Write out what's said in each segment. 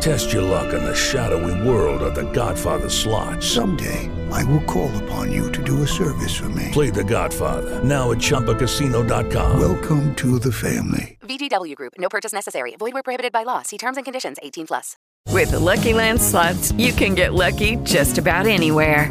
Test your luck in the shadowy world of The Godfather slot. Someday, I will call upon you to do a service for me. Play The Godfather now at ChumbaCasino.com. Welcome to the family. VGW Group. No purchase necessary. Void where prohibited by law. See terms and conditions. 18 plus. With the Lucky Land slots, you can get lucky just about anywhere.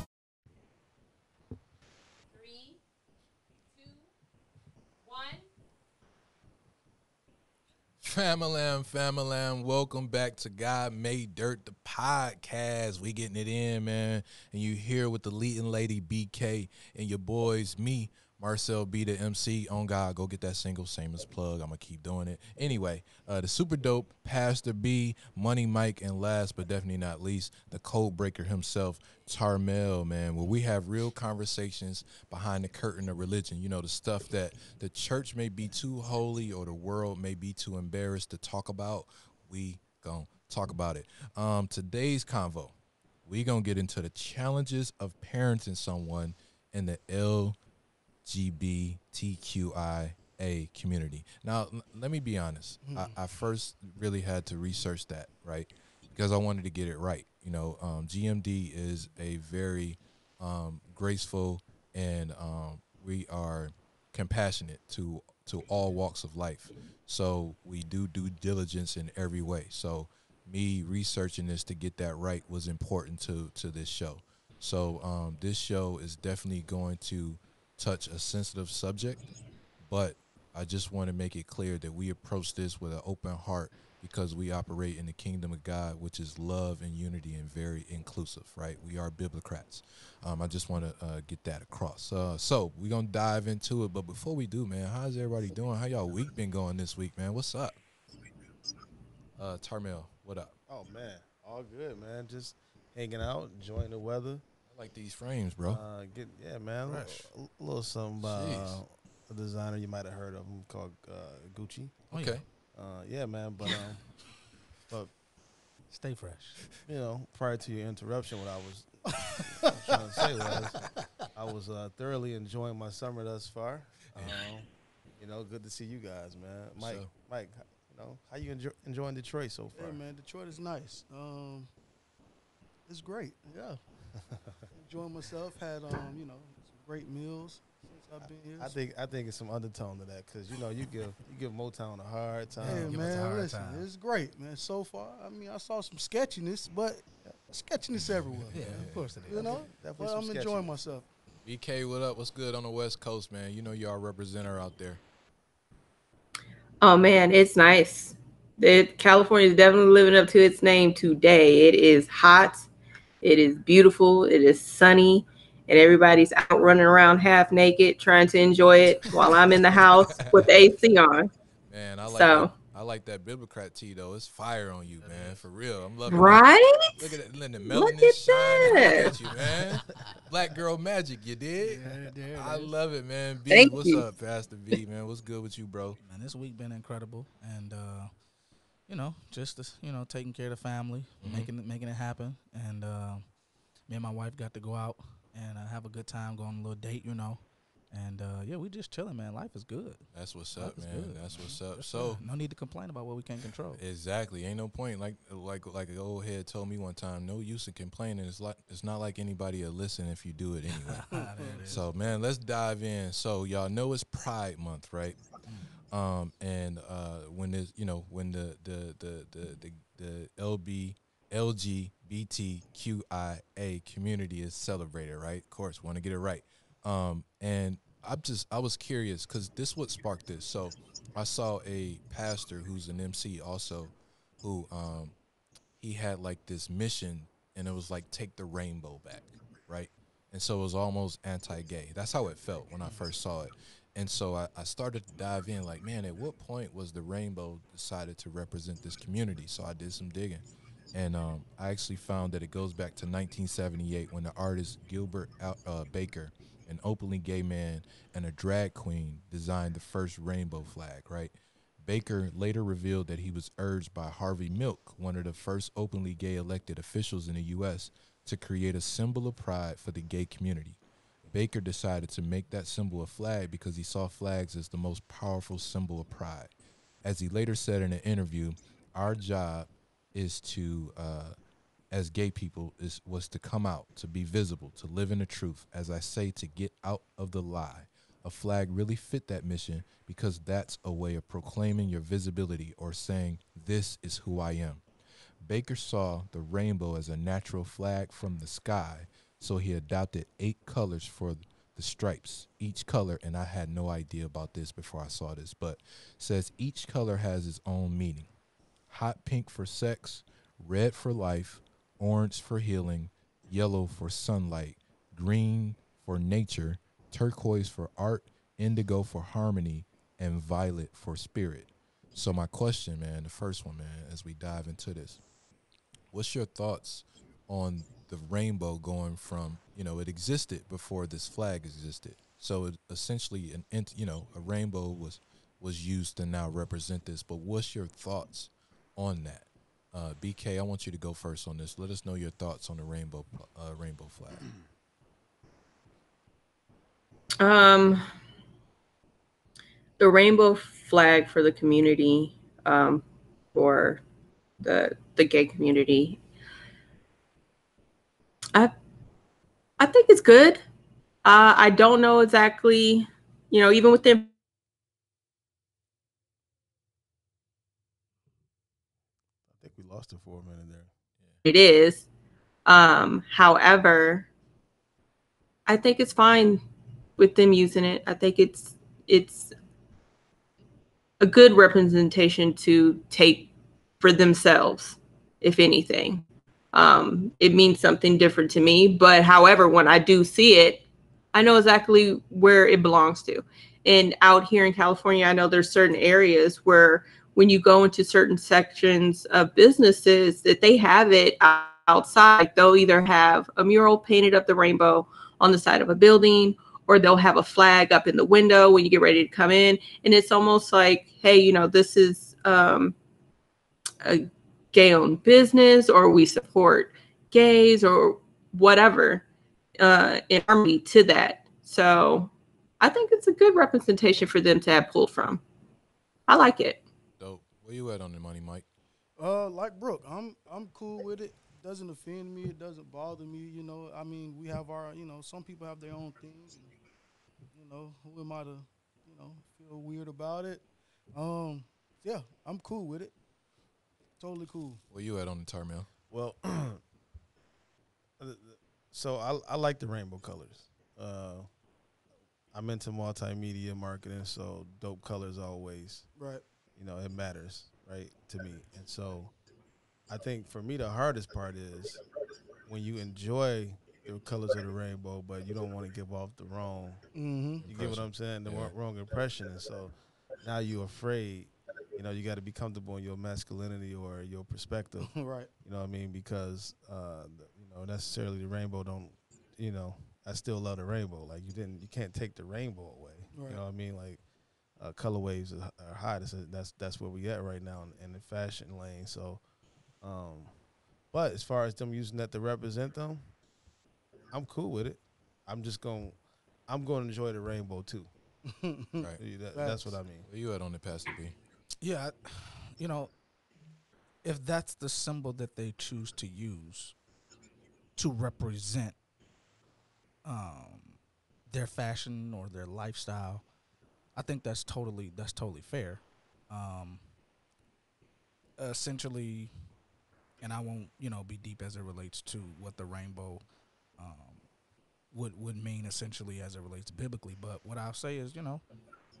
Famalam, Famalam, welcome back to God Made Dirt, the podcast. We getting it in, man. And you here with the leading lady BK and your boys, me, Marcel B, the MC. On God, go get that single, same as plug. I'm gonna keep doing it. Anyway, uh, the super dope Pastor B, Money Mike, and last but definitely not least, the code breaker himself, Tarmel, man, where we have real conversations behind the curtain of religion. You know, the stuff that the church may be too holy or the world may be too embarrassed to talk about. We gonna talk about it. Um, today's convo, we gonna get into the challenges of parenting someone in the LGBTQIA community. Now, l- let me be honest. I, I first really had to research that, right? Because I wanted to get it right. You know, um, GMD is a very um, graceful and um, we are compassionate to to all walks of life. So we do due diligence in every way. So me researching this to get that right was important to to this show. So um, this show is definitely going to touch a sensitive subject, but I just want to make it clear that we approach this with an open heart because we operate in the kingdom of God, which is love and unity and very inclusive, right? We are Biblocrats. Um, I just want to uh, get that across. Uh, so we're going to dive into it. But before we do, man, how's everybody doing? How y'all week been going this week, man? What's up? Uh, Tarmel, what up? Oh man, all good, man. Just hanging out, enjoying the weather. I like these frames, bro. Uh, get yeah, man. A little, Fresh. a little something by uh, a designer you might have heard of him called uh, Gucci. okay. Uh, yeah, man. But um, but Stay fresh. you know, prior to your interruption, what I was trying to say was I was uh, thoroughly enjoying my summer thus far. Um, you know, good to see you guys, man. Mike, So- Mike, you know, how you enjoy, enjoying Detroit so far? Hey man, Detroit is nice. Um, it's great. Yeah, enjoying myself. Had um, you know, some great meals since I've been here. I think I think it's some undertone to that because you know you give you give Motown a hard time. Hey give us a man, hard listen, time. it's great, man. So far, I mean, I saw some sketchiness, but sketchiness everywhere. Yeah, man. of course it is. You know, Definitely but some I'm sketchy. enjoying myself. BK, what up? What's good on the West Coast, man? You know you're our representative out there. Oh man, it's nice. It, California is definitely living up to its name today. It is hot, it is beautiful, it is sunny, and everybody's out running around half naked trying to enjoy it while I'm in the house with the AC on. Man, I like So- that, I like that Biblocrat tee though. It's fire on you, man. For real. I'm loving it. Right? Look at that. Letting the Look at shine. that. Look at you, man. Black girl magic, you did. There, there I love it, man. B, Thank what's you. up, Pastor B, man? What's good with you, bro? Man, this week been incredible, and uh, you know, just this, you know, taking care of the family, Mhm. making it making it happen, and uh, me and my wife got to go out and uh, have a good time, go on a little date, you know, and uh, yeah, we just chilling, man. Life is good. That's what's Life up, man. good, That's man. what's up. So no need to complain about what we can't control. exactly, ain't no point. Like like like an old head told me one time, no use in complaining. It's like it's not like anybody will listen if you do it anyway. There it is. So man, let's dive in. So y'all know it's Pride Month, right? Um, and uh, when there's you know when the the the the the, the LB LGBTQIA community is celebrated, right? Of course, want to get it right. Um, and I'm just I was curious because this what sparked this. So I saw a pastor who's an MC also, who um, he had like this mission, and it was like take the rainbow back, right? And so it was almost anti-gay. That's how it felt when I first saw it. And so I, I started to dive in, like, man, at what point was the rainbow decided to represent this community? So I did some digging, and um, I actually found that it goes back to 1978 when the artist Gilbert uh, Baker, an openly gay man and a drag queen, designed the first rainbow flag. Right. Baker later revealed that he was urged by Harvey Milk, one of the first openly gay elected officials in the U.S., to create a symbol of pride for the gay community. Baker decided to make that symbol a flag because he saw flags as the most powerful symbol of pride. As he later said in an interview, our job is to, uh, as gay people, is was to come out, to be visible, to live in the truth. As I say, to get out of the lie. A flag really fit that mission because that's a way of proclaiming your visibility or saying, "This is who I am." Baker saw the rainbow as a natural flag from the sky, so he adopted eight colors for the stripes. Each color, and I had no idea about this before I saw this, but says each color has its own meaning. Hot pink for sex, red for life, orange for healing, yellow for sunlight, green for nature, turquoise for art, indigo for harmony, and violet for spirit. So my question, man, the first one, man, as we dive into this, what's your thoughts on the rainbow going from you know it existed before this flag existed. So it essentially an you know a rainbow was was used to now represent this. But what's your thoughts on that? Uh, bk i want you to go first on this. Let us know your thoughts on the rainbow uh, rainbow flag. Um, the rainbow flag for the community, um, for the the gay community. I I think it's good. Uh, I don't know exactly, you know, even within I think we lost it for a minute there. it is. Um, however, I think it's fine with them using it. I think it's it's a good representation to take for themselves, if anything. Um, it means something different to me. But however, when I do see it, I know exactly where it belongs to. And out here in California, I know there's certain areas where when you go into certain sections of businesses that they have it outside, they'll either have a mural painted up the rainbow on the side of a building or they'll have a flag up in the window when you get ready to come in and it's almost like hey you know this is um, a gay owned business or we support gays or whatever uh, in harmony to that so i think it's a good representation for them to have pulled from i like it dope where you at on the money mike Uh, like Brooke, I'm I'm cool with it. Doesn't offend me. It doesn't bother me. You know, I mean, we have our, you know, some people have their own things. And, you know, who am I to, you know, feel weird about it? Um, yeah, I'm cool with it. Totally cool. where you at on the Tarmel? Well, so I I like the rainbow colors. Uh, I'm into multimedia marketing, so dope colors always, Right. you know, it matters, right, to me. And so I think for me the hardest part is when you enjoy the colors of the rainbow, but you don't want to give off the wrong. Mm-hmm. You get what I'm saying? The Yeah. wrong- wrong impression, and so now you're afraid. You know, you got to be comfortable in your masculinity or your perspective. right. You know what I mean? Because uh, the, you know necessarily the rainbow don't. You know, I still love the rainbow. Like you didn't, you can't take the rainbow away. Right. You know what I mean? Like uh, color waves are, are high. That's, that's that's where we at right now in, in the fashion lane. So, um, but as far as them using that to represent them, I'm cool with it. I'm just going. I'm going to enjoy the rainbow too. right that- that's what I mean. where you at on the pastor b Yeah, you know, if that's the symbol that they choose to use to represent um, their fashion or their lifestyle, I think that's totally that's totally fair. Um, essentially, and I won't you know be deep as it relates to what the rainbow um, would would mean essentially as it relates biblically. But what I'll say is, you know,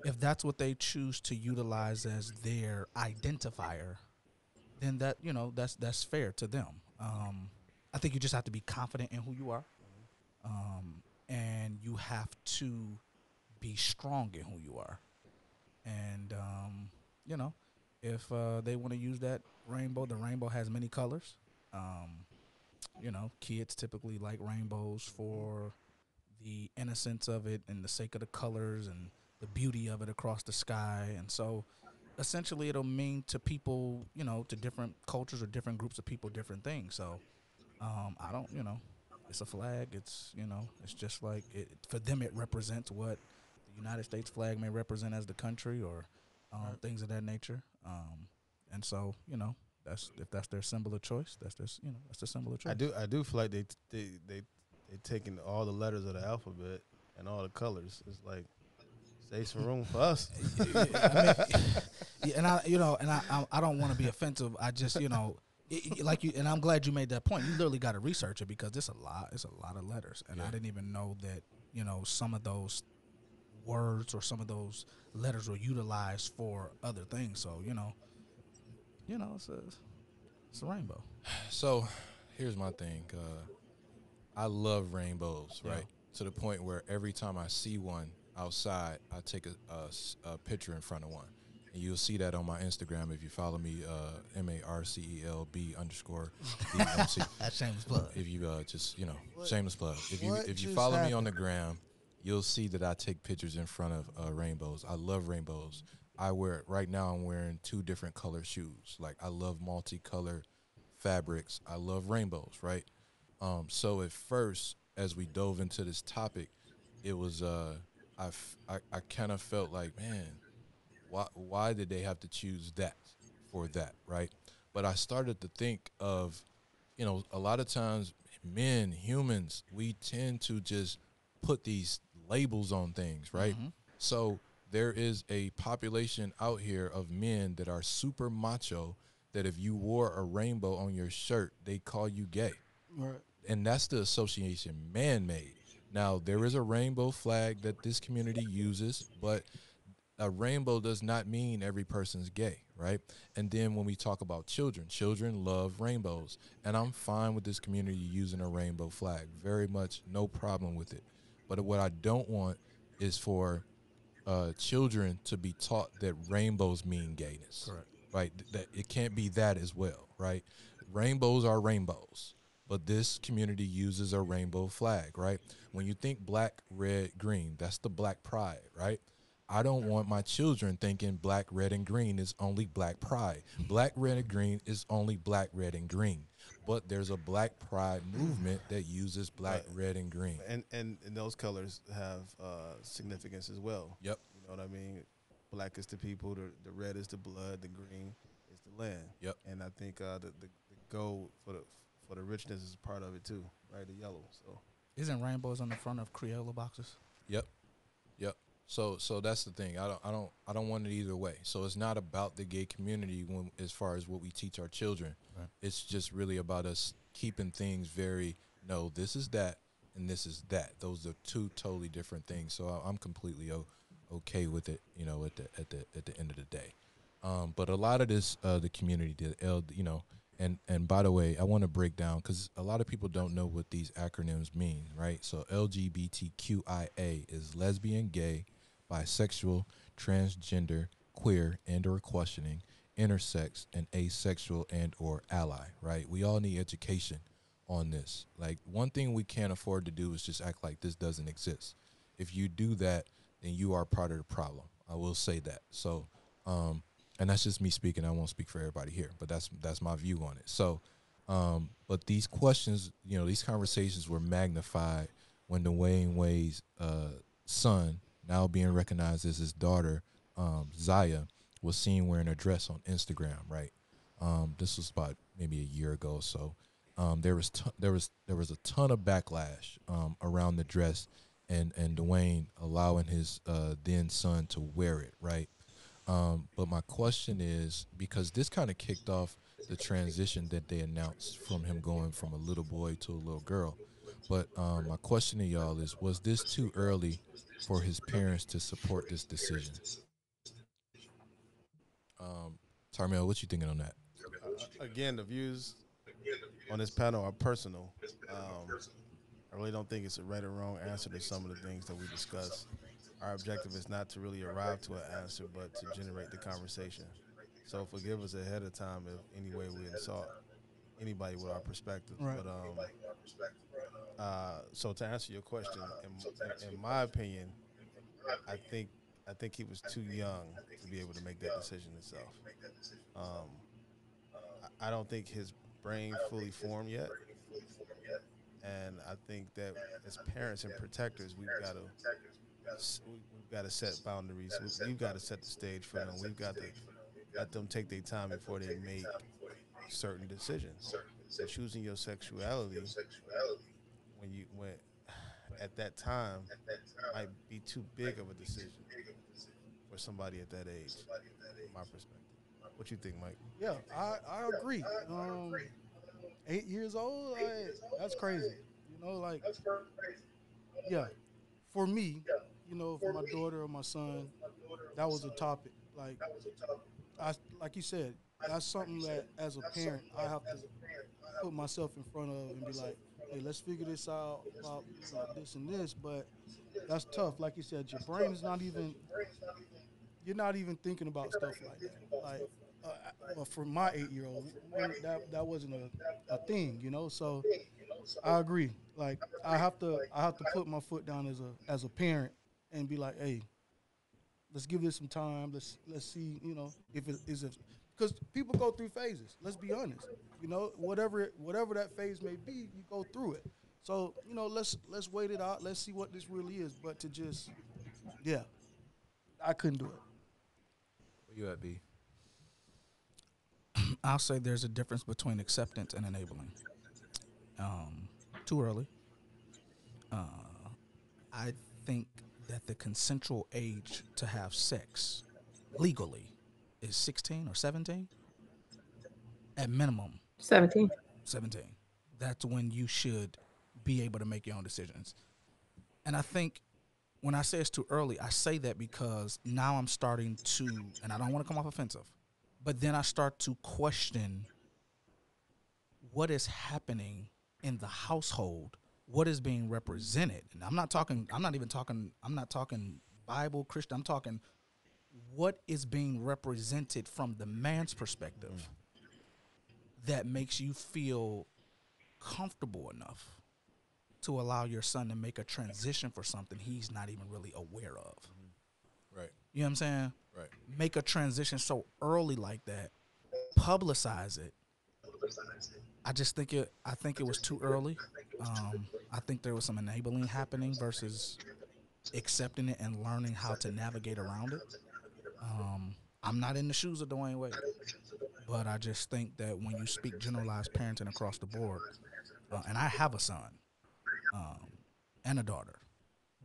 if that's what they choose to utilize as their identifier then that you know that's that's fair to them. Um, I think you just have to be confident in who you are, um, and you have to be strong in who you are. And um, you know, if uh, they want to use that rainbow, the rainbow has many colors. Um, you know, kids typically like rainbows for the innocence of it and the sake of the colors and the beauty of it across the sky. And so essentially it'll mean to people, you know, to different cultures or different groups of people, different things. So um, I don't, you know, it's a flag. It's, you know, it's just like it, for them, it represents what the United States flag may represent as the country or um, right. things of that nature. Um, and so, you know, that's if that's their symbol of choice, that's their, you know, that's the symbol of choice. I do, I do feel like they, they, they, they taking all the letters of the alphabet and all the colors. It's like save some room for us. I mean, yeah, and I, you know, and I, I, I don't want to be offensive. I just, you know, it, like you, and I'm glad you made that point. You literally got to research it because it's a lot. It's a lot of letters, and yeah. I didn't even know that, you know, some of those words or some of those letters were utilized for other things. So, you know, you know, it's a, it's a rainbow. So, here's my thing. Uh, I love rainbows, right? Yeah. To the point where every time I see one outside, I take a, a, a, picture in front of one. And you'll see that on my Instagram if you follow me, uh, M A R C E L B underscore D M C. That's shameless plug. If you uh, just you know what, shameless plug. If you if you follow happened? me on the gram, you'll see that I take pictures in front of uh, rainbows. I love rainbows. I wear right now. I'm wearing two different color shoes. Like I love multicolored fabrics. I love rainbows. Right. Um, so at first, as we dove into this topic, it was uh, I, f- I, I kind of felt like, man, why why did they have to choose that for that, right? But I started to think of, you know, a lot of times men, humans, we tend to just put these labels on things, right? Mm-hmm. So there is a population out here of men that are super macho that if you wore a rainbow on your shirt, they call you gay. Right and that's the association man made. Now there is a rainbow flag that this community uses, but a rainbow does not mean every person's gay, right? And then when we talk about children, children love rainbows, and I'm fine with this community using a rainbow flag. Very much no problem with it. But what I don't want is for uh, children to be taught that rainbows mean gayness. Correct. Right? That it can't be that as well, right? Rainbows are rainbows but this community uses a rainbow flag, right? When you think black, red, green, that's the black pride, right? I don't want my children thinking black, red, and green is only black pride. Black, red, and green is only black, red, and green. But there's a black pride movement that uses black, right. red, and green. And, and and those colors have uh, significance as well. Yep. You know what I mean? Black is the people, the, the red is the blood, the green is the land. Yep. And I think uh, the, the, the goal for the but the richness is part of it too, right? The yellow. So isn't rainbows on the front of Crayola boxes? Yep, yep. So so that's the thing. I don't I don't I don't want it either way. So it's not about the gay community when as far as what we teach our children. Right. It's just really about us keeping things very no. This is that and this is that. Those are two totally different things. So I'm completely o- okay with it. You know, at the at the at the end of the day. Um, but a lot of this, uh, the community, the L, you know, and and by the way, I want to break down because a lot of people don't know what these acronyms mean, right? So LGBTQIA is lesbian, gay, bisexual, transgender, queer, and or questioning, intersex, and asexual and or ally, right? We all need education on this. Like one thing we can't afford to do is just act like this doesn't exist. If you do that, then you are part of the problem. I will say that. So um, and that's just me speaking. I won't speak for everybody here, but that's that's my view on it. So, um, but these questions, you know, these conversations were magnified when Dwyane Wade's uh, son, now being recognized as his daughter, um, Zaya, was seen wearing a dress on Instagram. Right, um, this was about maybe a year ago. or So um, there was there was there was a ton of backlash um, around the dress and and Dwyane allowing his uh, then son to wear it. Right. Um, but my question is because this kind of kicked off the transition that they announced from him going from a little boy to a little girl. But um, my question to y'all is: Was this too early for his parents to support this decision? Um, Tarmel, what you thinking on that? again, the views on this panel are personal. Um, I really don't think it's a right or wrong answer to some of the things that we discuss. Our objective is not to really arrive to an answer, but to generate the conversation. So forgive us ahead of time if any way we insult anybody with our perspective. Right. But um, uh, so to answer your question, in, in my opinion, I think I think he was too young to be able to make that decision himself. Um, I I don't think his brain fully formed yet, and I think that as parents and protectors, we've got to we've got to set boundaries. We- We've got to set the stage for them. We've got to let them take their time before they make certain decisions. So choosing your sexuality when you when at that time might be too big of a decision for somebody at that age. From my perspective. What you think, Mike? Yeah, I, I agree. Um, eight years old, like, that's crazy. You know, like, yeah, for me, you know, for my daughter or my son, that was a topic. Like, I, like you said, that's something that as a parent I have to put myself in front of and be like, hey, let's figure this out about this and this. But that's tough. Like you said, your brain is not even. You're not even thinking about stuff like that. Like, uh, well, for my eight-year-old, that that wasn't a, a thing, you know. So, I agree. Like, I have to I have to put my foot down as a as a parent and be like, hey, let's give this some time. Let's let's see, you know, if it is if because people go through phases. Let's be honest. You know, whatever whatever that phase may be, you go through it. So you know, let's let's wait it out. Let's see what this really is. But to just, yeah, I couldn't do it. Where you at, B? I'll say there's a difference between acceptance and enabling. Um, too early. Uh, I think that the consensual age to have sex legally is 16 or 17. At minimum, 17. 17. That's when you should be able to make your own decisions. And I think when I say it's too early, I say that because now I'm starting to, and I don't want to come off offensive, but then I start to question what is happening in the household, what is being represented. And I'm not talking, I'm not even talking, I'm not talking Bible, Christian, I'm talking what is being represented from the man's perspective that makes you feel comfortable enough to allow your son to make a transition for something he's not even really aware of. Right. You know what I'm saying? Right. Make a transition so early like that, publicize it. I just think it. I think it was too early. Um, I think there was some enabling happening versus accepting it and learning how to navigate around it. Um, I'm not in the shoes of Dwyane Wade, but I just think that when you speak generalized parenting across the board, uh, and I have a son um, and a daughter,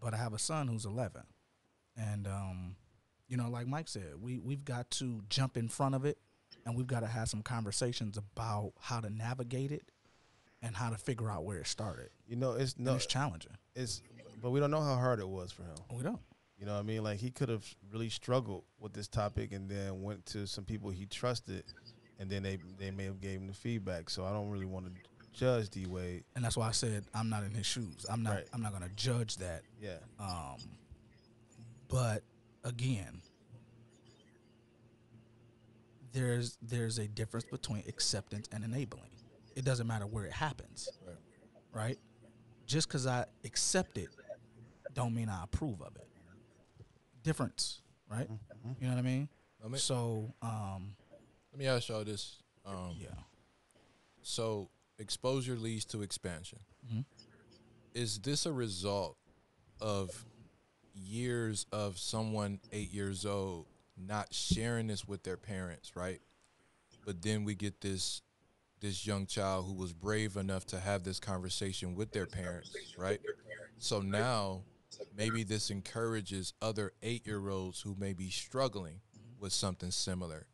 but I have a son who's 11, and um, you know, like Mike said, we we've got to jump in front of it, and we've got to have some conversations about how to navigate it and how to figure out where it started. You know, it's And no, it's challenging. it's but we don't know how hard it was for him. We don't. You know what I mean? Like he could have really struggled with this topic and then went to some people he trusted and then they they may have gave him the feedback. So I don't really want to judge D Wade. And that's why I said I'm not in his shoes. I'm not. Right. I'm not going to judge that. Yeah. Um, but again, there's there's a difference between acceptance and enabling. It doesn't matter where it happens, Right. right? Just because I accept it, don't mean I approve of it. Difference, right? You know what I mean? I mean- so, um, Let me ask y'all this. Um, yeah. So exposure leads to expansion. Mhm. Is this a result of years of someone eight years old not sharing this with their parents, right? But then we get this this young child who was brave enough to have this conversation with their parents, right? So now maybe this encourages other eight year olds who may be struggling with something similar.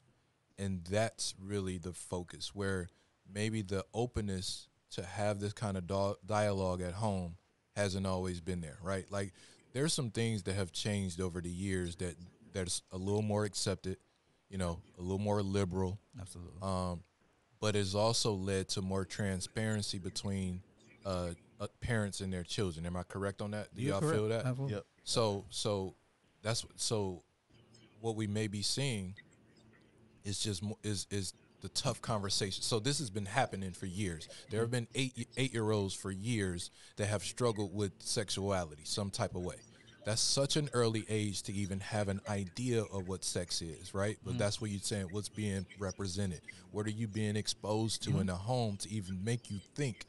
And that's really the focus where maybe the openness to have this kind of dialogue at home hasn't always been there, right? Like there's some things that have changed over the years that that's a little more accepted, you know, a little more liberal. Absolutely. Um, but it's also led to more transparency between uh, uh, parents and their children. Am I correct on that? Do You're y'all correct. feel that? Absolutely. Yep. So so that's so what we may be seeing is just mo- is is the tough conversation. So this has been happening for years. There have been eight eight year olds for years that have struggled with sexuality some type of way. That's such an early age to even have an idea of what sex is, right? But mm. that's what you're saying. What's being represented? What are you being exposed to in mm-hmm. the home to even make you think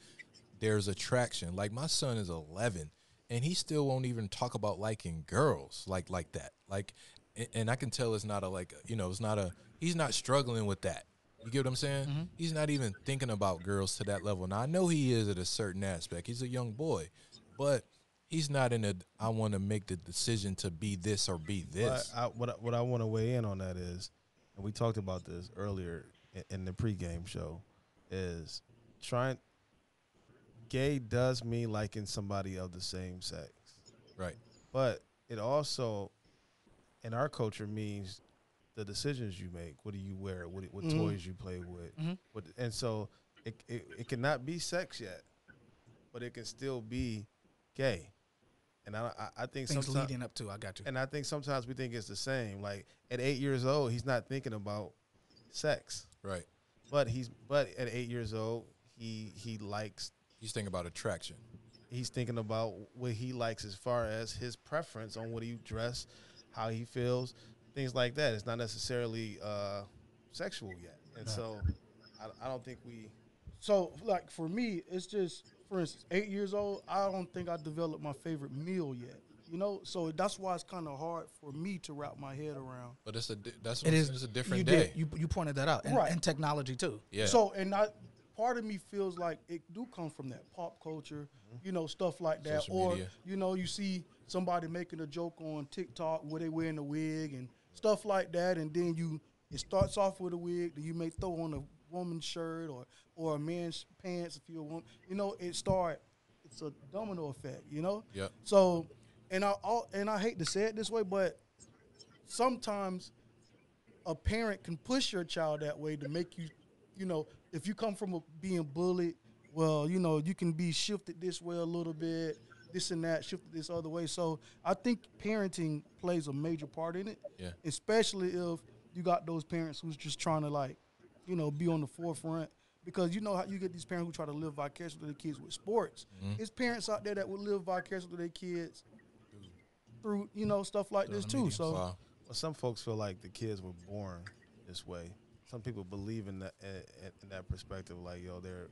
there's attraction? Like my son is 11, and he still won't even talk about liking girls like like that. Like, and, and I can tell it's not a like you know it's not a he's not struggling with that. You get what I'm saying? Mm-hmm. He's not even thinking about girls to that level. Now I know he is at a certain aspect. He's a young boy, but he's not in a I want to make the decision to be this or be But this. I, what I, what I want to weigh in on that is, and we talked about this earlier in, in the pregame show, is trying. Gay does mean liking somebody of the same sex, right. but it also, in our culture, means the decisions you make. What do you wear? What what Mhm. toys you play with? Mhm. What, and so it, it it cannot be sex yet, but it can still be gay. And I I, I think Things sometimes leading up to. I got you. and I think sometimes we think it's the same. Like at eight years old, he's not thinking about sex, Right. but he's but at eight years old, he he likes. He's thinking about attraction. He's thinking about what he likes as far as his preference on what he dress, how he feels, things like that. It's not necessarily uh, sexual yet, and so I, I don't think we. So, like for me, it's just, for instance, eight years old. I don't think I developed my favorite meal yet. You know, so that's why it's kind of hard for me to wrap my head around. But it's a di- that's It what is. it's a different you day. Did, you you pointed that out, and, Right. and technology too. yeah. So, and I, part of me feels like it do come from that pop culture, you know, stuff like that. Social or media. you know, you see somebody making a joke on TikTok where they wearing a wig and stuff like that, and then you it starts off with a wig, then you may throw on a woman's shirt or or a man's pants if you're a woman. You know, it start. It's a domino effect. You know. Yep. So, and I all and I hate to say it this way, but sometimes a parent can push your child that way to make you, you know, if you come from a, being bullied, well, you know, you can be shifted this way a little bit, this and that, shifted this other way. So I think parenting plays a major part in it, Yeah. especially if you got those parents who's just trying to like, you know, be on the forefront. Because you know how you get these parents who try to live vicariously through their kids with sports. It's parents out there that would live vicariously through their kids through, you know, stuff like this too. So Wow. Well, some folks feel like the kids were born this way. Some people believe in that in, in that perspective, like yo, they're,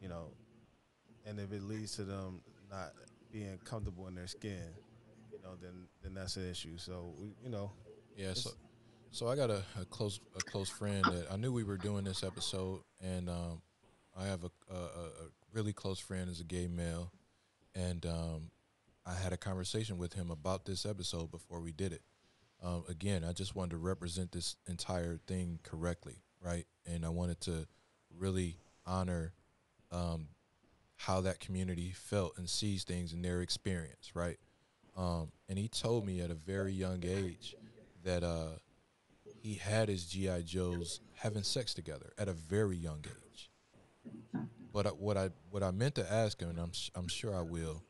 you know, and if it leads to them not being comfortable in their skin, you know, then then that's an issue. So we, you know, Yeah, so so I got a, a close a close friend that I knew we were doing this episode, and um, I have a, a, a really close friend is a gay male, and um, I had a conversation with him about this episode before we did it. Um, again, I just wanted to represent this entire thing correctly, right? And I wanted to really honor um, how that community felt and sees things in their experience, right? Um, and he told me at a very young age that uh, he had his GI Joes having sex together at a very young age. But I, what I what I meant to ask him, and I'm I'm sure I will,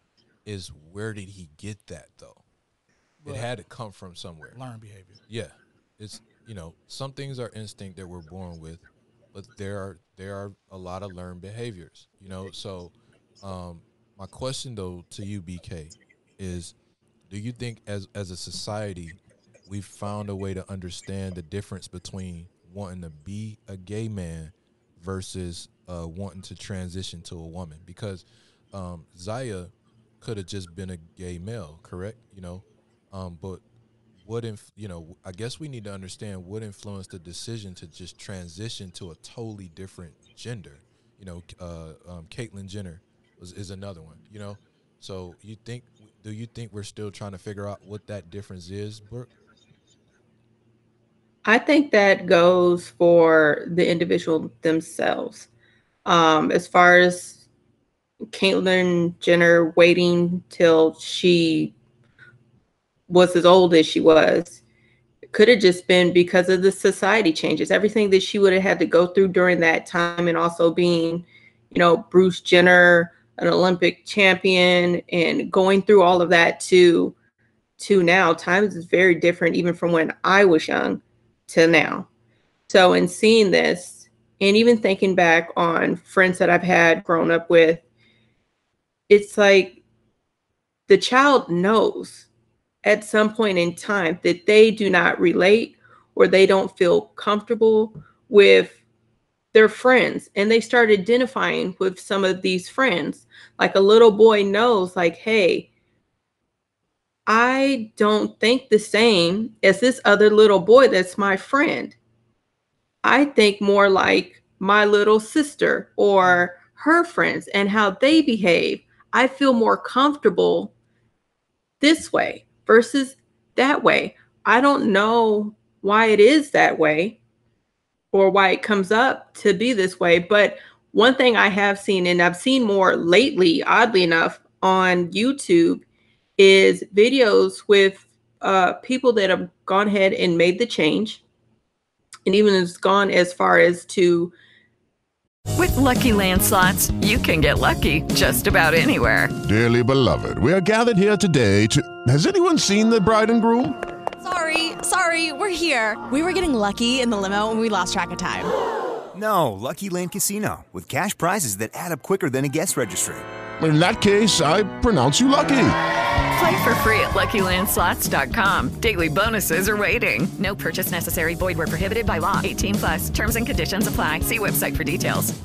is where did he get that though? It had to come from somewhere. Learn behavior. Yeah, it's you know some things are instinct that we're born with, but there are there are a lot of learned behaviors. You know, so um, my question though to you, BK, is do you think as as a society we've found a way to understand the difference between wanting to be a gay man versus uh, wanting to transition to a woman? Because um, Zaya could have just been a gay male, correct? You know, um, but what if you know? I guess we need to understand what influenced the decision to just transition to a totally different gender. You know, uh, um, Caitlyn Jenner was, is another one. You know, so you think? Do you think we're still trying to figure out what that difference is, Brooke? I think that goes for the individual themselves. Um, as far as Caitlyn Jenner waiting till she was as old as she was, could have just been because of the society changes, everything that she would have had to go through during that time, and also being, you know, Bruce Jenner, an Olympic champion, and going through all of that to to now. Times is very different, even from when I was young to now. So, in seeing this, and even thinking back on friends that I've had grown up with, it's like the child knows at some point in time that they do not relate or they don't feel comfortable with their friends and they start identifying with some of these friends like a little boy knows like hey i don't think the same as this other little boy that's my friend i think more like my little sister or her friends and how they behave i feel more comfortable this way versus that way. I don't know why it is that way or why it comes up to be this way. But one thing I have seen, and I've seen more lately, oddly enough, on YouTube, is videos with uh, people that have gone ahead and made the change, and even has gone as far as to. With lucky landslots, you can get lucky just about anywhere. Dearly beloved, we are gathered here today to. Has anyone seen the bride and groom? Sorry, sorry, we're here. We were getting lucky in the limo and we lost track of time. No, Lucky Land Casino, with cash prizes that add up quicker than a guest registry. In that case, I pronounce you lucky. Play for free at LuckyLandSlots.com. Daily bonuses are waiting. No purchase necessary. Void where prohibited by law. 18 plus. Terms and conditions apply. See website for details.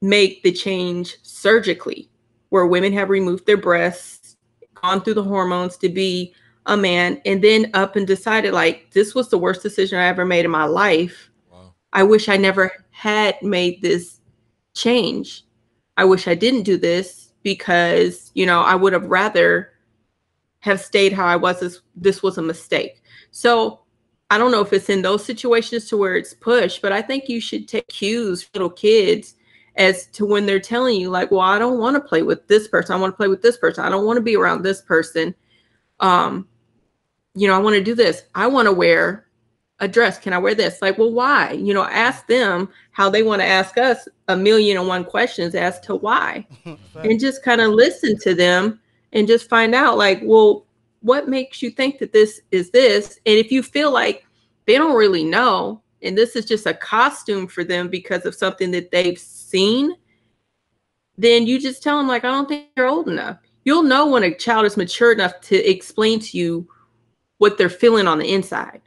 Make the change surgically, where women have removed their breasts, gone through the hormones to be a man, and then up and decided like this was the worst decision I ever made in my life. Wow. I wish I never had made this change. I wish I didn't do this because, you know, I would have rather have stayed how I was. This, this was a mistake. So I don't know if it's in those situations to where it's pushed, but I think you should take cues, little kids, as to when they're telling you, like, well, I don't want to play with this person. I want to play with this person. I don't want to be around this person. Um, you know, I want to do this. I want to wear a dress. Can I wear this? Like, well, why? You know, ask them how they want to ask us a million and one questions as to why. and just kind of listen to them and just find out, like, well, what makes you think that this is this? And if you feel like they don't really know, and this is just a costume for them because of something that they've seen, then you just tell them, like, I don't think you're old enough. You'll know when a child is mature enough to explain to you what they're feeling on the inside.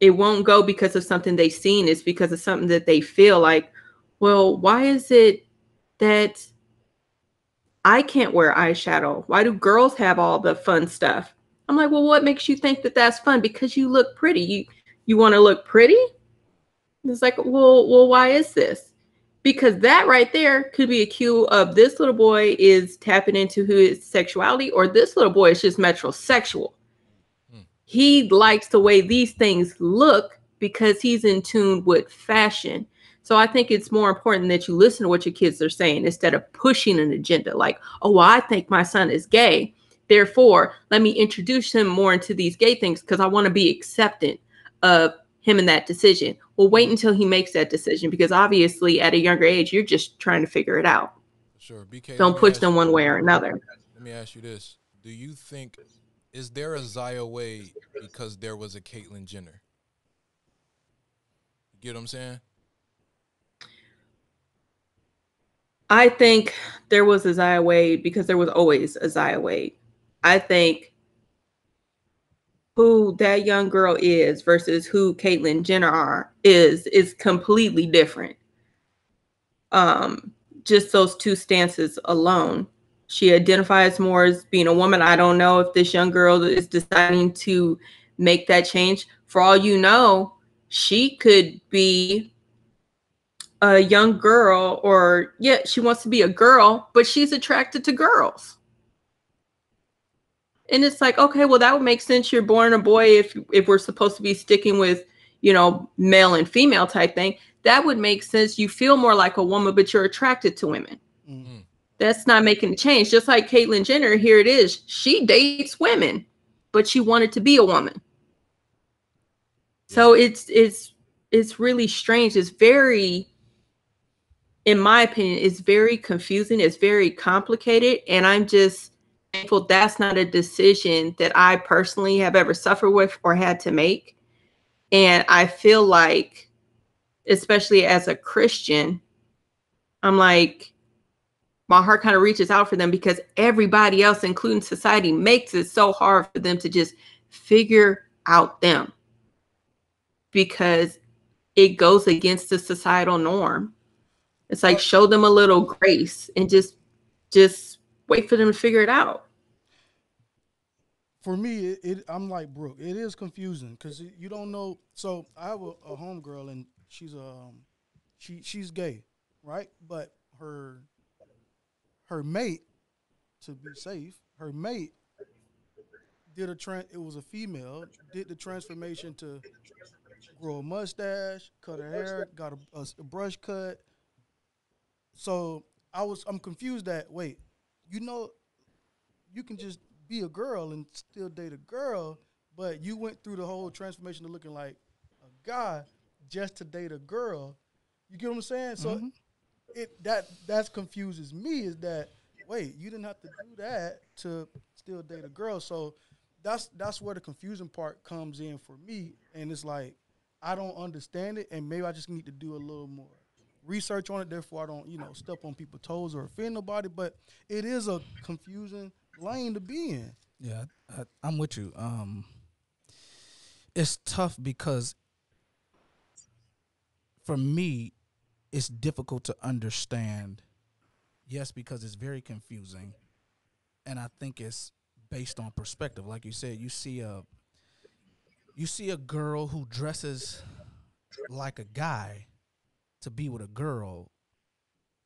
It won't go because of something they've seen, it's because of something that they feel like, well, why is it that I can't wear eyeshadow? Why do girls have all the fun stuff? I'm like, well, what makes you think that that's fun? Because you look pretty. You you want to look pretty? It's like, well, well, why is this? Because that right there could be a cue of this little boy is tapping into his sexuality, or this little boy is just metrosexual. Hmm. He likes the way these things look because he's in tune with fashion. So I think it's more important that you listen to what your kids are saying instead of pushing an agenda like, oh, well, I think my son is gay. Therefore, let me introduce him more into these gay things because I want to be acceptant of him in that decision. Well, wait until he makes that decision because obviously at a younger age, you're just trying to figure it out. Sure. BK, Don't push them one way or another. Let me ask you this. Do you think is there a Zaya Wade because there was a Caitlyn Jenner? You get what I'm saying? I think there was a Zaya Wade because there was always a Zaya Wade. I think who that young girl is versus who Caitlyn Jenner are is is completely different. Um, just those two stances alone. She identifies more as being a woman. I don't know if this young girl is deciding to make that change. For all you know, she could be a young girl or yeah, she wants to be a girl, but she's attracted to girls. And it's like, okay, well that would make sense you're born a boy if if we're supposed to be sticking with, you know, male and female type thing. That would make sense. You feel more like a woman, but you're attracted to women. Mm-hmm. That's not making a change. Just like Caitlyn Jenner, here it is. She dates women, but she wanted to be a woman. So it's it's it's really strange. It's very in my opinion, it's very confusing. It's very complicated. And I'm just thankful that's not a decision that I personally have ever suffered with or had to make. And I feel like, especially as a Christian, I'm like, my heart kind of reaches out for them because everybody else, including society, makes it so hard for them to just figure out them because it goes against the societal norm. It's like show them a little grace and just just wait for them to figure it out. For me, it, it I'm like Brooke. It is confusing because you don't know. So I have a, a homegirl and she's um she she's gay, right? But her her mate, to be safe, her mate did a trans. It was a female. Did the transformation to grow a mustache, cut her hair, got a, a, a brush cut. So I was I'm confused that wait, you know, you can just be a girl and still date a girl, but you went through the whole transformation of looking like a guy just to date a girl. You get what I'm saying? So Mhm. it that that confuses me is that wait, you didn't have to do that to still date a girl. So that's that's where the confusing part comes in for me. And it's like I don't understand it, and maybe I just need to do a little more research on it. Therefore, I don't you know step on people's toes or offend nobody. But it is a confusing lane to be in. Yeah, I, I'm with you. Um, it's tough because for me, it's difficult to understand. Yes, because it's very confusing, and I think it's based on perspective. Like you said, you see a you see a girl who dresses like a guy to be with a girl,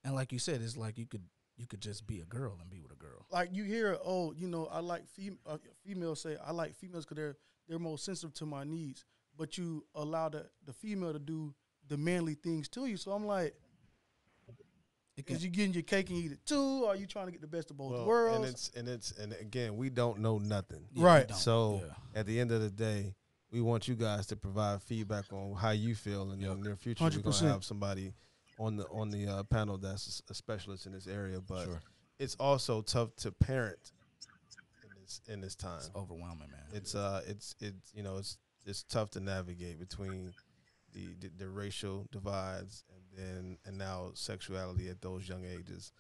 and like you said, it's like you could you could just be a girl and be with a girl. Like you hear, oh, you know, I like fem- uh, females say I like females because they're they're more sensitive to my needs. But you allow the the female to do the manly things to you. So I'm like, because you getting your cake and eat it too? Or are you trying to get the best of both Well, worlds? And it's and it's and again, we don't know nothing. Yeah, Right. don't. So at the end of the day, we want you guys to provide feedback on how you feel, and in the near future, we're gonna have somebody on the on the uh, panel that's a specialist in this area. But Sure. it's also tough to parent in this in this time. It's overwhelming, man. It's uh, it's it's you know, it's it's tough to navigate between the the, the racial divides and then and now sexuality at those young ages.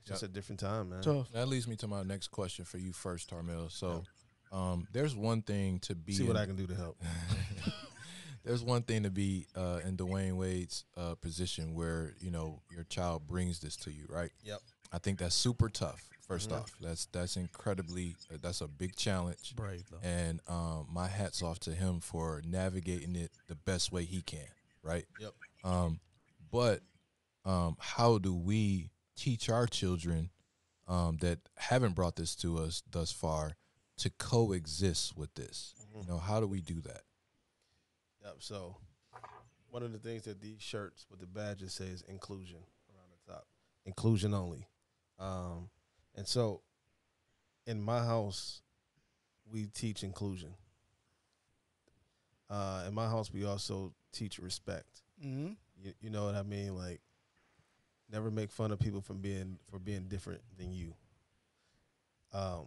It's just a different time, man. That leads me to my next question for you first, Tarmel. So, um, there's one thing to be. See what in- I can do to help. there's one thing to be uh, in Dwyane Wade's uh, position where you know your child brings this to you, right? Yep. I think that's super tough. 1st Mhm. off, that's that's incredibly uh, that's a big challenge. Brave, though. And um, my hats off to him for navigating it the best way he can, right? Yep. Um, but um, how do we teach our children um, that haven't brought this to us thus far to coexist with this? Mm-hmm. You know, how do we do that? Yep. So one of the things that these shirts with the badges say is inclusion around the top. Inclusion only. Um, and so in my house, we teach inclusion. Uh, in my house, we also teach respect. Mm-hmm. You, you know what I mean? Like, never make fun of people from being for being different than you. Um,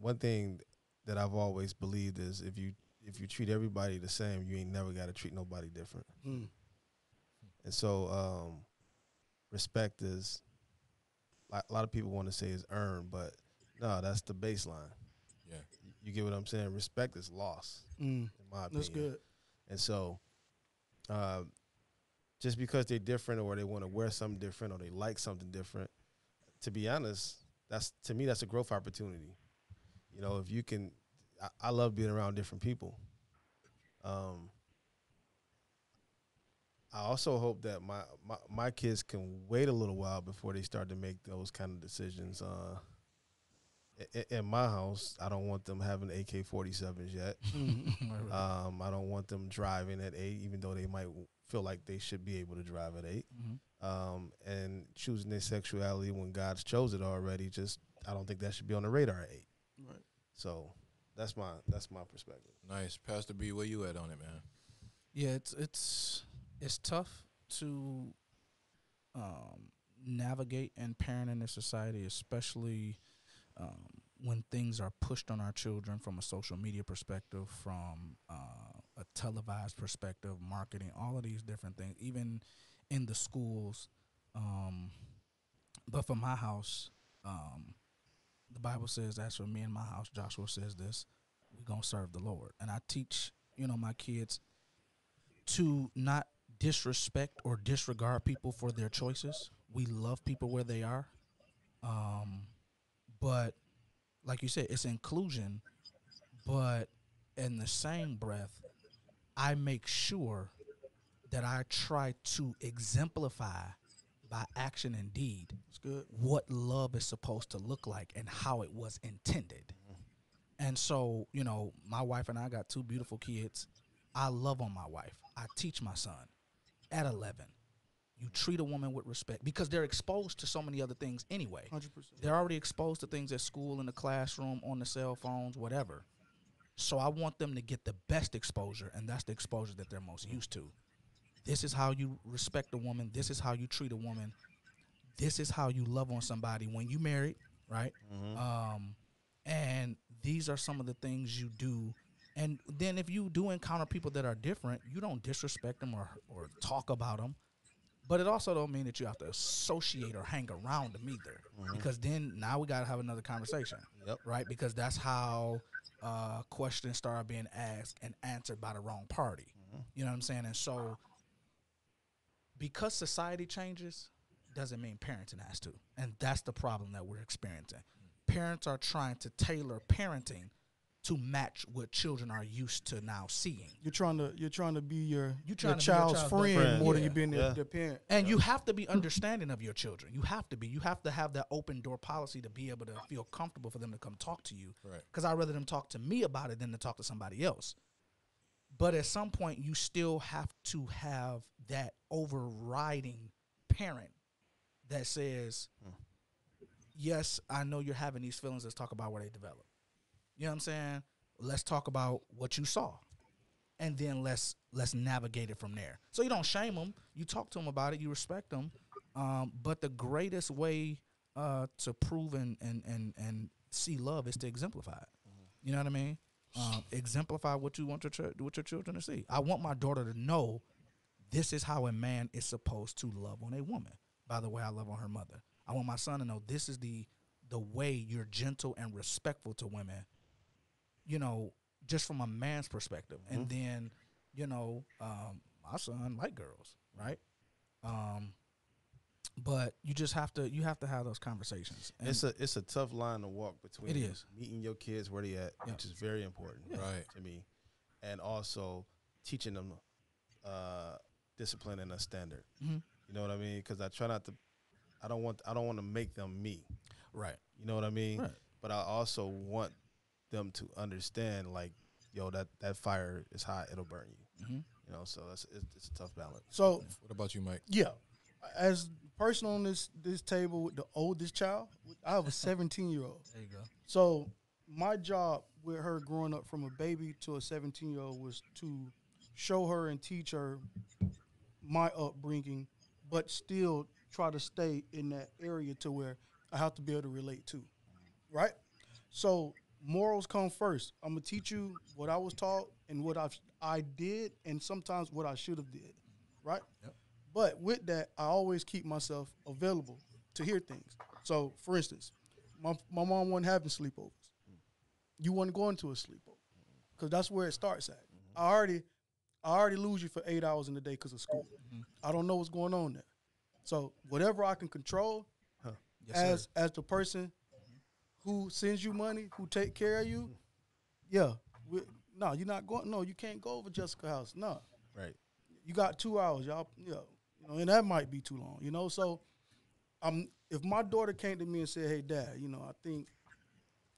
one thing that I've always believed is if you if you treat everybody the same, you ain't never got to treat nobody different. Mm. And so, um, respect is a lot of people want to say is earned, but no, that's the baseline. Yeah, you get what I'm saying. Respect is lost, Mm. in my opinion. That's good. And so, uh, just because they're different, or they want to wear something different, or they like something different, to be honest, that's to me that's a growth opportunity. You know, if you can, I, I love being around different people. Um, I also hope that my, my my kids can wait a little while before they start to make those kind of decisions. Uh, i- i- in my house, I don't want them having AK forty sevens yet. Right, right. Um, I don't want them driving at eight, even though they might feel like they should be able to drive at 8 Mhm. Um, and choosing their sexuality when God's chose it already, just I don't think that should be on the radar at eight. Right. So that's my that's my perspective. Nice, Pastor B. Where you at on it, man? Yeah, it's it's it's tough to um, navigate and parent in this society, especially um, when things are pushed on our children from a social media perspective, from uh, a televised perspective, marketing, all of these different things, even in the schools. Um, but for my house, um, the Bible says, "As for me and my house," Joshua says this: "We're gonna serve the Lord." And I teach, you know, my kids to not disrespect or disregard people for their choices. We love people where they are, um, but like you said, it's inclusion. But in the same breath, I make sure that I try to exemplify by action and deed what love is supposed to look like and how it was intended. And so, you know, my wife and I got two beautiful kids. I love on my wife. I teach my son at 11. You treat a woman with respect because they're exposed to so many other things anyway. 100%. They're already exposed to things at school, in the classroom, on the cell phones, whatever. So I want them to get the best exposure, and that's the exposure that they're most used to. This is how you respect a woman. This is how you treat a woman. This is how you love on somebody when you married, right? Um, and these are some of the things you do. And then if you do encounter people that are different, you don't disrespect them or or talk about them. But it also don't mean that you have to associate or hang around them either, because then now we got to have another conversation, Yep. right? Because that's how uh, questions start being asked and answered by the wrong party. You know what I'm saying? And so, because society changes, doesn't mean parenting has to, and that's the problem that we're experiencing. Parents are trying to tailor parenting to match what children are used to now seeing. You're trying to you're trying to be your, You your trying to be your child's child's friend, friend. more than you being their, Yeah. their parent. And you have to be understanding of your children. You have to be. You have to have that open door policy to be able to feel comfortable for them to come talk to you. Right. Because I'd rather them talk to me about it than to talk to somebody else. But at some point, you still have to have that overriding parent that says, yes, I know you're having these feelings. Let's talk about where they develop. You know what I'm saying? Let's talk about what you saw, and then let's let's navigate it from there. So you don't shame them. You talk to them about it. You respect them. Um, but the greatest way uh, to prove and, and and and see love is to exemplify it. You know what I mean? Um, exemplify what you want your ch- what your children to see. I want my daughter to know this is how a man is supposed to love on a woman. By the way, I love on her mother. I want my son to know this is the the way you're gentle and respectful to women. You know, just from a man's perspective, and then you know, um, my son like girls, right? Um, but you just have to you have to have those conversations. And it's a it's a tough line to walk between It is. meeting your kids where they at, which is very important, Yeah. Right. to me, and also teaching them uh, discipline and a standard. Mhm. You know what I mean? Because I try not to. I don't want I don't want to make them me. right. You know what I mean? Right. But I also want them to understand, like, yo, that that fire is hot; it'll burn you. Mhm. You know, so it's, it's it's a tough balance. So What about you, Mike? yeah, as the person on this this table with the oldest child, I have a 17 year old. There you go. So my job with her growing up from a baby to a 17 year old was to show her and teach her my upbringing, but still try to stay in that area to where I have to be able to relate to. Right? So morals come first. I'm gonna teach you what I was taught and what I I did and sometimes what I should have did. Right? But with that, I always keep myself available to hear things. So, for instance, my, my mom wasn't having sleepovers. You wasn't going to a sleepover because that's where it starts at. I already, I already lose you for eight hours in the day because of school. I don't know what's going on there. So whatever I can control, Yes, as sir. as the person who sends you money, who take care of you, yeah. we- no, you're not going. No, you can't go over Jessica house. No, Right. you got two hours, y'all. Yeah, you know, and that might be too long. You know, so um, if my daughter came to me and said, "Hey, Dad, you know, I think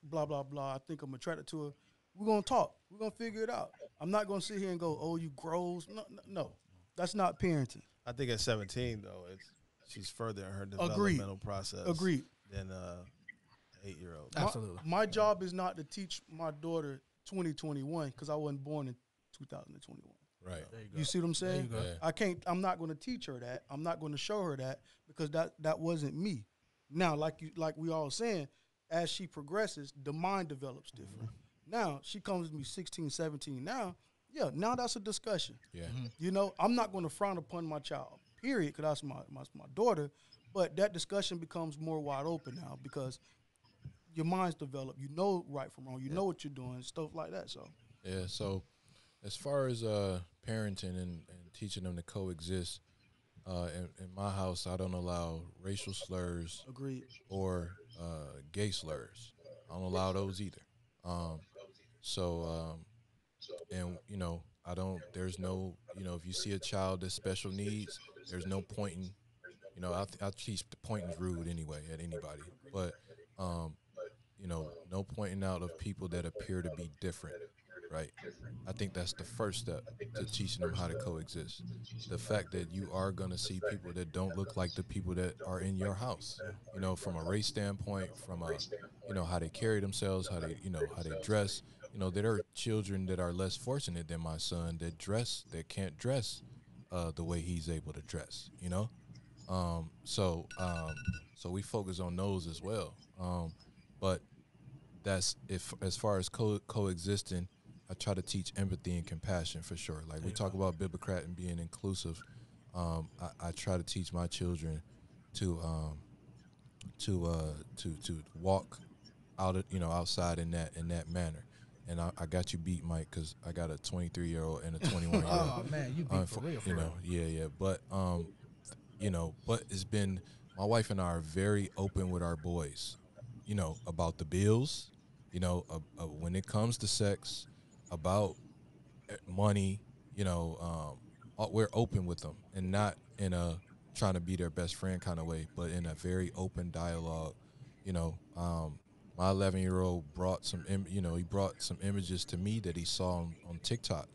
blah blah blah. I think I'm attracted to her." We're gonna talk. We're gonna figure it out. I'm not gonna sit here and go, "Oh, you grows." No, no, no. that's not parenting. I think at 17 though, it's she's further in her Agreed. developmental process. Agreed. Than uh, eight year old. My- Absolutely. My, job is not to teach my daughter 2021 because I wasn't born in 2021. Right. You, see what I'm saying? you go. Yeah. I can't. I'm not going to teach her that. I'm not going to show her that because that that wasn't me. Now, like you, like we all saying, as she progresses, the mind develops different. Mm-hmm. Now she comes to me 16, 17. Now, yeah, now that's a discussion. Yeah. You know, I'm not going to frown upon my child, period, because that's my, my my daughter. But that discussion becomes more wide open now because your mind's developed. You know right from wrong. You know what you're doing, stuff like that. So Yeah. So, as far as uh, parenting and, and teaching them to coexist, uh, in, in my house, I don't allow racial slurs Agreed. or uh, gay slurs. I don't allow those either. Um, so, um, and you know, I don't. There's no, you know, if you see a child that's special needs, there's no pointing. You know, I, th- I teach the pointing's rude anyway at anybody, but um, you know, no pointing out of people that appear to be different, right? I think that's the first step to teaching them how to coexist. The fact that you are going to see people that don't look like the people that are in your house, you know, from a race standpoint, from a, you know, how they carry themselves, how they, you know, how they dress. You know, there are children that are less fortunate than my son that dress, that can't dress uh, the way he's able to dress, you know? Um, so, um, so we focus on those as well. Um, but that's if as far as co- coexisting, I try to teach empathy and compassion for sure. Like we talk about Biblocrat and being inclusive. Um, I, I try to teach my children to um, to uh, to to walk out of, you know outside in that in that manner. And I, I got you beat, Mike, because I got a 23 year old and a 21 year old. Oh, man, you beat for real, for You know, real. yeah, yeah. But um, you know, but it's been my wife and I are very open with our boys, you know, about the bills, you know, uh, uh, when it comes to sex, about money, you know, um, uh, we're open with them and not in a trying to be their best friend kind of way, but in a very open dialogue. You know, um, my 11 year old brought some, Im- you know, he brought some images to me that he saw on, on TikTok,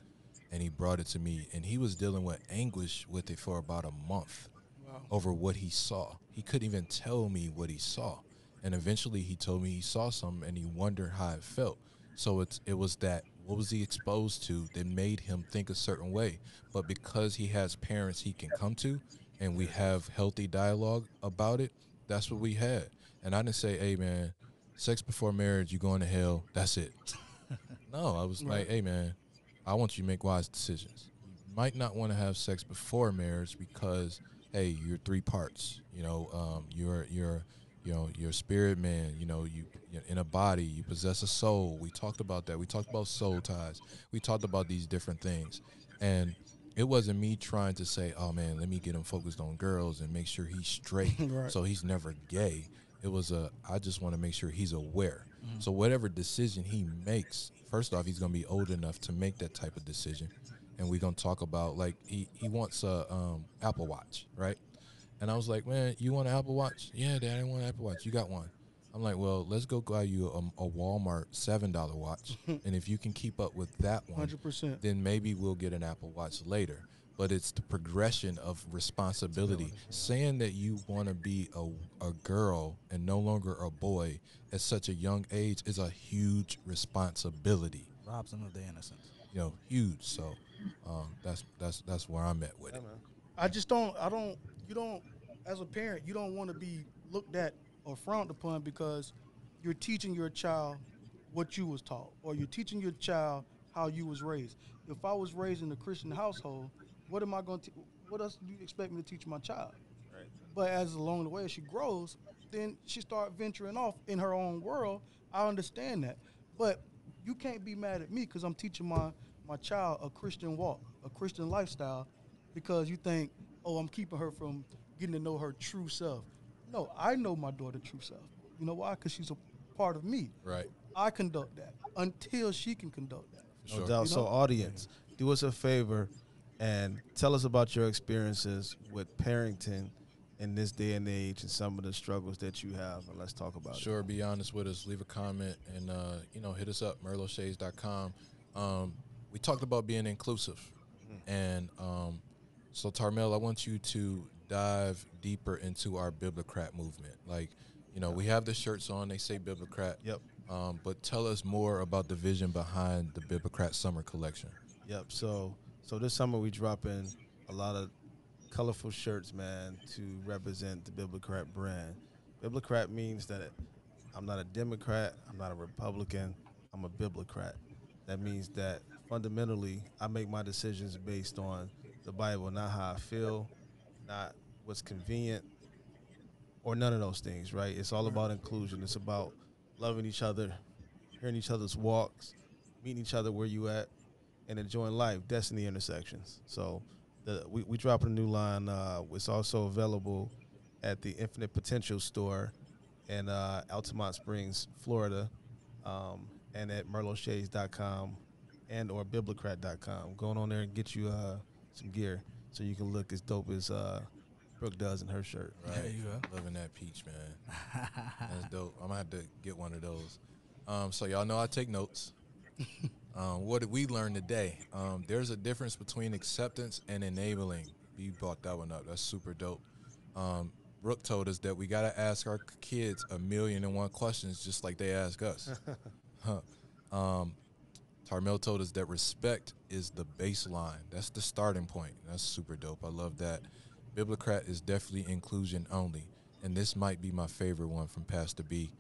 and he brought it to me, and he was dealing with anguish with it for about a month over what he saw. He couldn't even tell me what he saw. And eventually he told me he saw something and he wondered how it felt. So it's it was that what was he exposed to that made him think a certain way. But because he has parents he can come to and we have healthy dialogue about it, that's what we had. And I didn't say, Hey man, sex before marriage, you going to hell, that's it. no, I was like, Hey man, I want you to make wise decisions. You might not want to have sex before marriage because hey, you're three parts. You know, um, you're you're you know you're a spirit man. You know, you in a body. You possess a soul. We talked about that. We talked about soul ties. We talked about these different things, and it wasn't me trying to say, oh man, let me get him focused on girls and make sure he's straight, Right. so he's never gay. It was a I just want to make sure he's aware. So whatever decision he makes, first off, he's gonna be old enough to make that type of decision and we're gonna talk about like he, he wants a um, Apple Watch, right? And I was like, man, you want an Apple Watch? Yeah, Dad, I want an Apple Watch. You got one. I'm like, well, let's go buy you a, a Walmart seven dollar watch, and if you can keep up with that one, 100%. then maybe we'll get an Apple Watch later. But it's the progression of responsibility. Saying that you want to be a, a girl and no longer a boy at such a young age is a huge responsibility. Robs them of their innocence. You know, huge. So um, that's that's that's where I'm at with it. I just don't. I don't. You don't. As a parent, you don't want to be looked at or frowned upon because you're teaching your child what you was taught, or you're teaching your child how you was raised. If I was raised in a Christian household, what am I going to? What else do you expect me to teach my child? Right. But as along the way as she grows, then she start venturing off in her own world. I understand that, but you can't be mad at me because I'm teaching my my child a Christian walk, a Christian lifestyle, because you think, oh, I'm keeping her from getting to know her true self. No, I know my daughter true self. You know why? Because she's a part of me. Right. I conduct that until she can conduct that. No doubt. You So, audience, do us a favor and tell us about your experiences with parenting in this day and age and some of the struggles that you have, and let's talk about it. Sure, be honest with us. Leave a comment and uh, you know hit us up merlotshades.com. Um, we talked about being inclusive, and um, so Tarmel, I want you to dive deeper into our Biblocrat movement. Like, you know, we have the shirts on; they say Biblocrat. Yep. Um, but tell us more about the vision behind the Biblocrat Summer Collection. Yep. So So this summer we dropping a lot of colorful shirts, man, to represent the Biblocrat brand. Biblocrat means that I'm not a Democrat, I'm not a Republican, I'm a Biblocrat. That means that fundamentally I make my decisions based on the Bible, not how I feel, not what's convenient, or none of those things, right? It's all about inclusion. It's about loving each other, hearing each other's walks, meeting each other where you at, and enjoying life. Destiny intersections. So the, we we dropping a new line. Uh, it's also available at the Infinite Potential store in uh, Altamonte Springs, Florida, um, and at merlotshades.com and or biblocrat.com. Going on there and get you uh, some gear so you can look as dope as uh, Brooke does in her shirt. Right. There you go. Loving that peach, man. That's dope. I'm gonna have to get one of those. Um, so y'all know I take notes. um, what did we learn today? Um, there's a difference between acceptance and enabling. You brought that one up. That's super dope. Um, Brooke told us that we got to ask our kids a million and one questions just like they ask us. huh. Tarmel told us that respect is the baseline. That's the starting point. That's super dope. I love that. Biblocrat is definitely inclusion only. And this might be my favorite one from Pastor B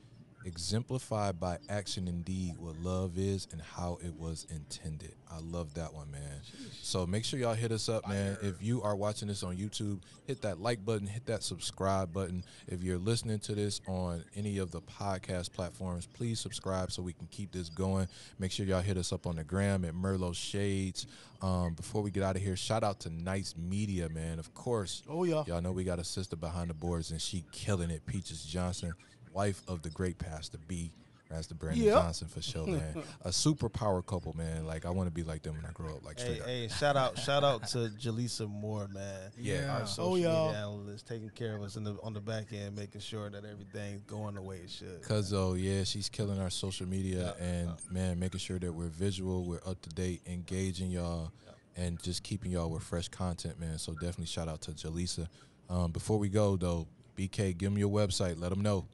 exemplified by action indeed what love is and how it was intended. I love that one, man. So make sure y'all hit us up, man. If you are watching this on YouTube, hit that like button, hit that subscribe button. If you're listening to this on any of the podcast platforms, please subscribe so we can keep this going. Make sure y'all hit us up on the gram at Merlot Shades. Um, before we get out of here, shout out to Nyse Media, man. Of course. Oh yeah. Y'all know we got a sister behind the boards and she killing it, Peaches Johnson wife of the great Pastor B. Pastor Brandon yep. Johnson for sure, man. a super power couple, man. Like I want to be like them when I grow up. Like straight hey, up. Hey, shout out, shout out to Jaleesa Moore, man. Yeah, our Oh, social y'all. media analyst, taking care of us in the on the back end, making sure that everything's going the way it should. Cause oh yeah, she's killing our social media and man, making sure that we're visual, we're up to date, engaging y'all, and just keeping y'all with fresh content, man. So definitely shout out to Jaleesa. Um, before we go though, BK, give them your website. Let them know.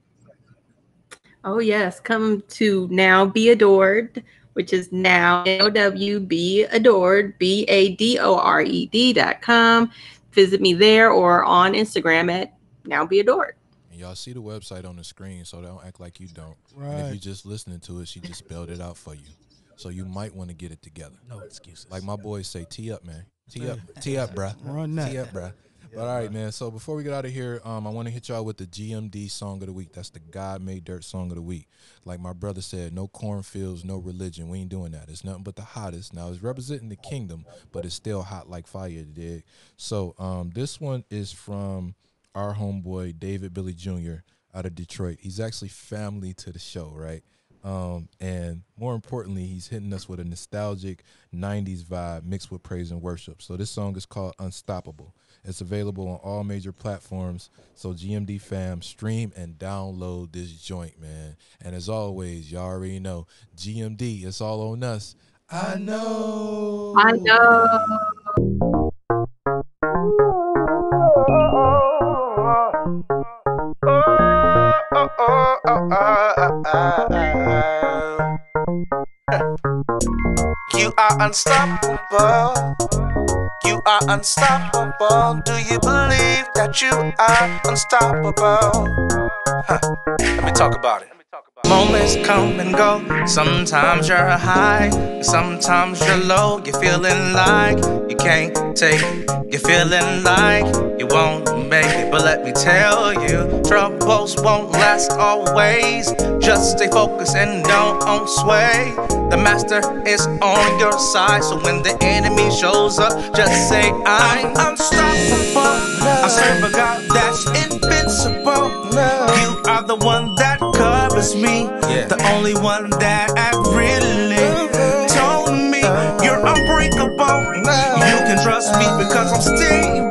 Oh yes, come to Now Be Adored, which is now N O W B Adored B A D O R E D dot com. Visit me there or on Instagram at Now Be Adored. And y'all see the website on the screen, so don't act like you don't. And if you're just listening to it, she just spelled it out for you. So you might want to get it together. No excuses. Like my boys say, tee up, man. Tee up, tee up, bruh. Run that. Tee up, bruh. But all right, man. So before we get out of here, um, I want to hit y'all with the GMD song of the week. That's the God Made Dirt song of the week. Like my brother said, no cornfields, no religion. We ain't doing that. It's nothing but the hottest. Now it's representing the kingdom, but it's still hot like fire, dig? So um, this one is from our homeboy David Billy Jr. out of Detroit. He's actually family to the show, right? Um, and more importantly, he's hitting us with a nostalgic 90s vibe mixed with praise and worship. So this song is called Unstoppable. It's available on all major platforms. So GMD fam, stream and download this joint, man. And as always, y'all already know GMD, it's all on us. I know. I know. You are unstoppable. Are unstoppable. Do you believe that you are unstoppable? Huh. Let me talk about it. Moments come and go. Sometimes you're high, sometimes you're low. You're feeling like you can't take. You're feeling like you won't But let me tell you, troubles won't last always. Just stay focused and don't sway. The master is on your side. So when the enemy shows up, just say, I'm unstoppable. I serve a God that's invincible. You are the one that covers me. yeah. The only one that I really told me you're unbreakable. You can trust me because I'm stable.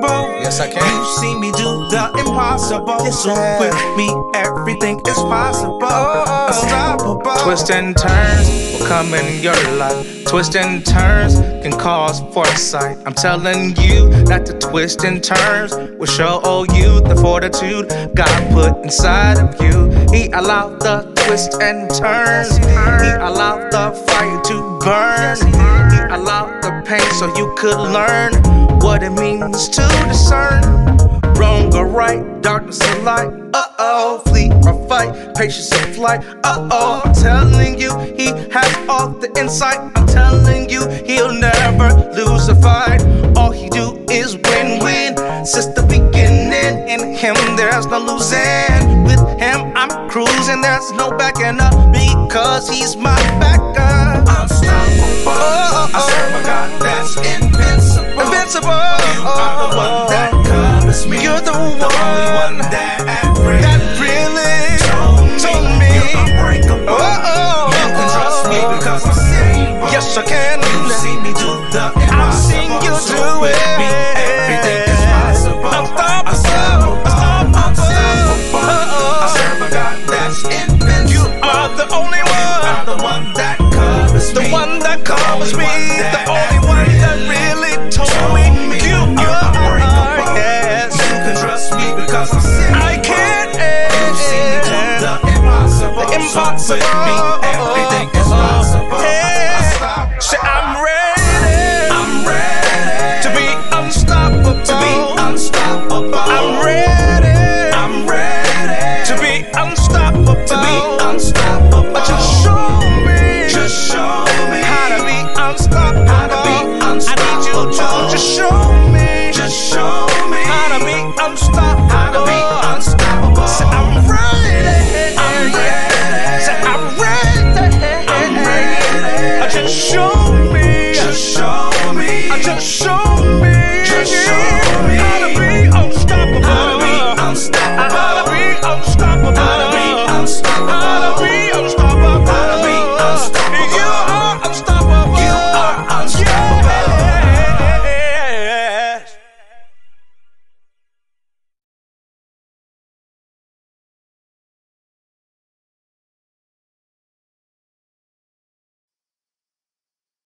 Yes, I can. You see me do the impossible. So with me, everything is possible. Oh. Unstoppable. Twists and turns will come in your life. Twists and turns can cause foresight. I'm telling you that the twists and turns will show you the fortitude God put inside of you. He allowed the twists and turns. He allowed the fire to burn. He allowed the pain so you could learn what it means to discern wrong or right, darkness or light. Uh oh, flee or fight, patience or flight. Uh oh, I'm telling you, he has all the insight. I'm telling you, he'll never lose a fight. All he do is win win. Since the beginning, in him there's no losing. With him I'm cruising, there's no backing up because he's my backer. Unstoppable. Oh, oh, I serve a God that's invincible. Invincible. You are the one that covers me. You're the, the one, one that, that really told me. You're unbreakable. Oh, oh, you can trust me oh. because I'm stable. Yes, I can. You see me do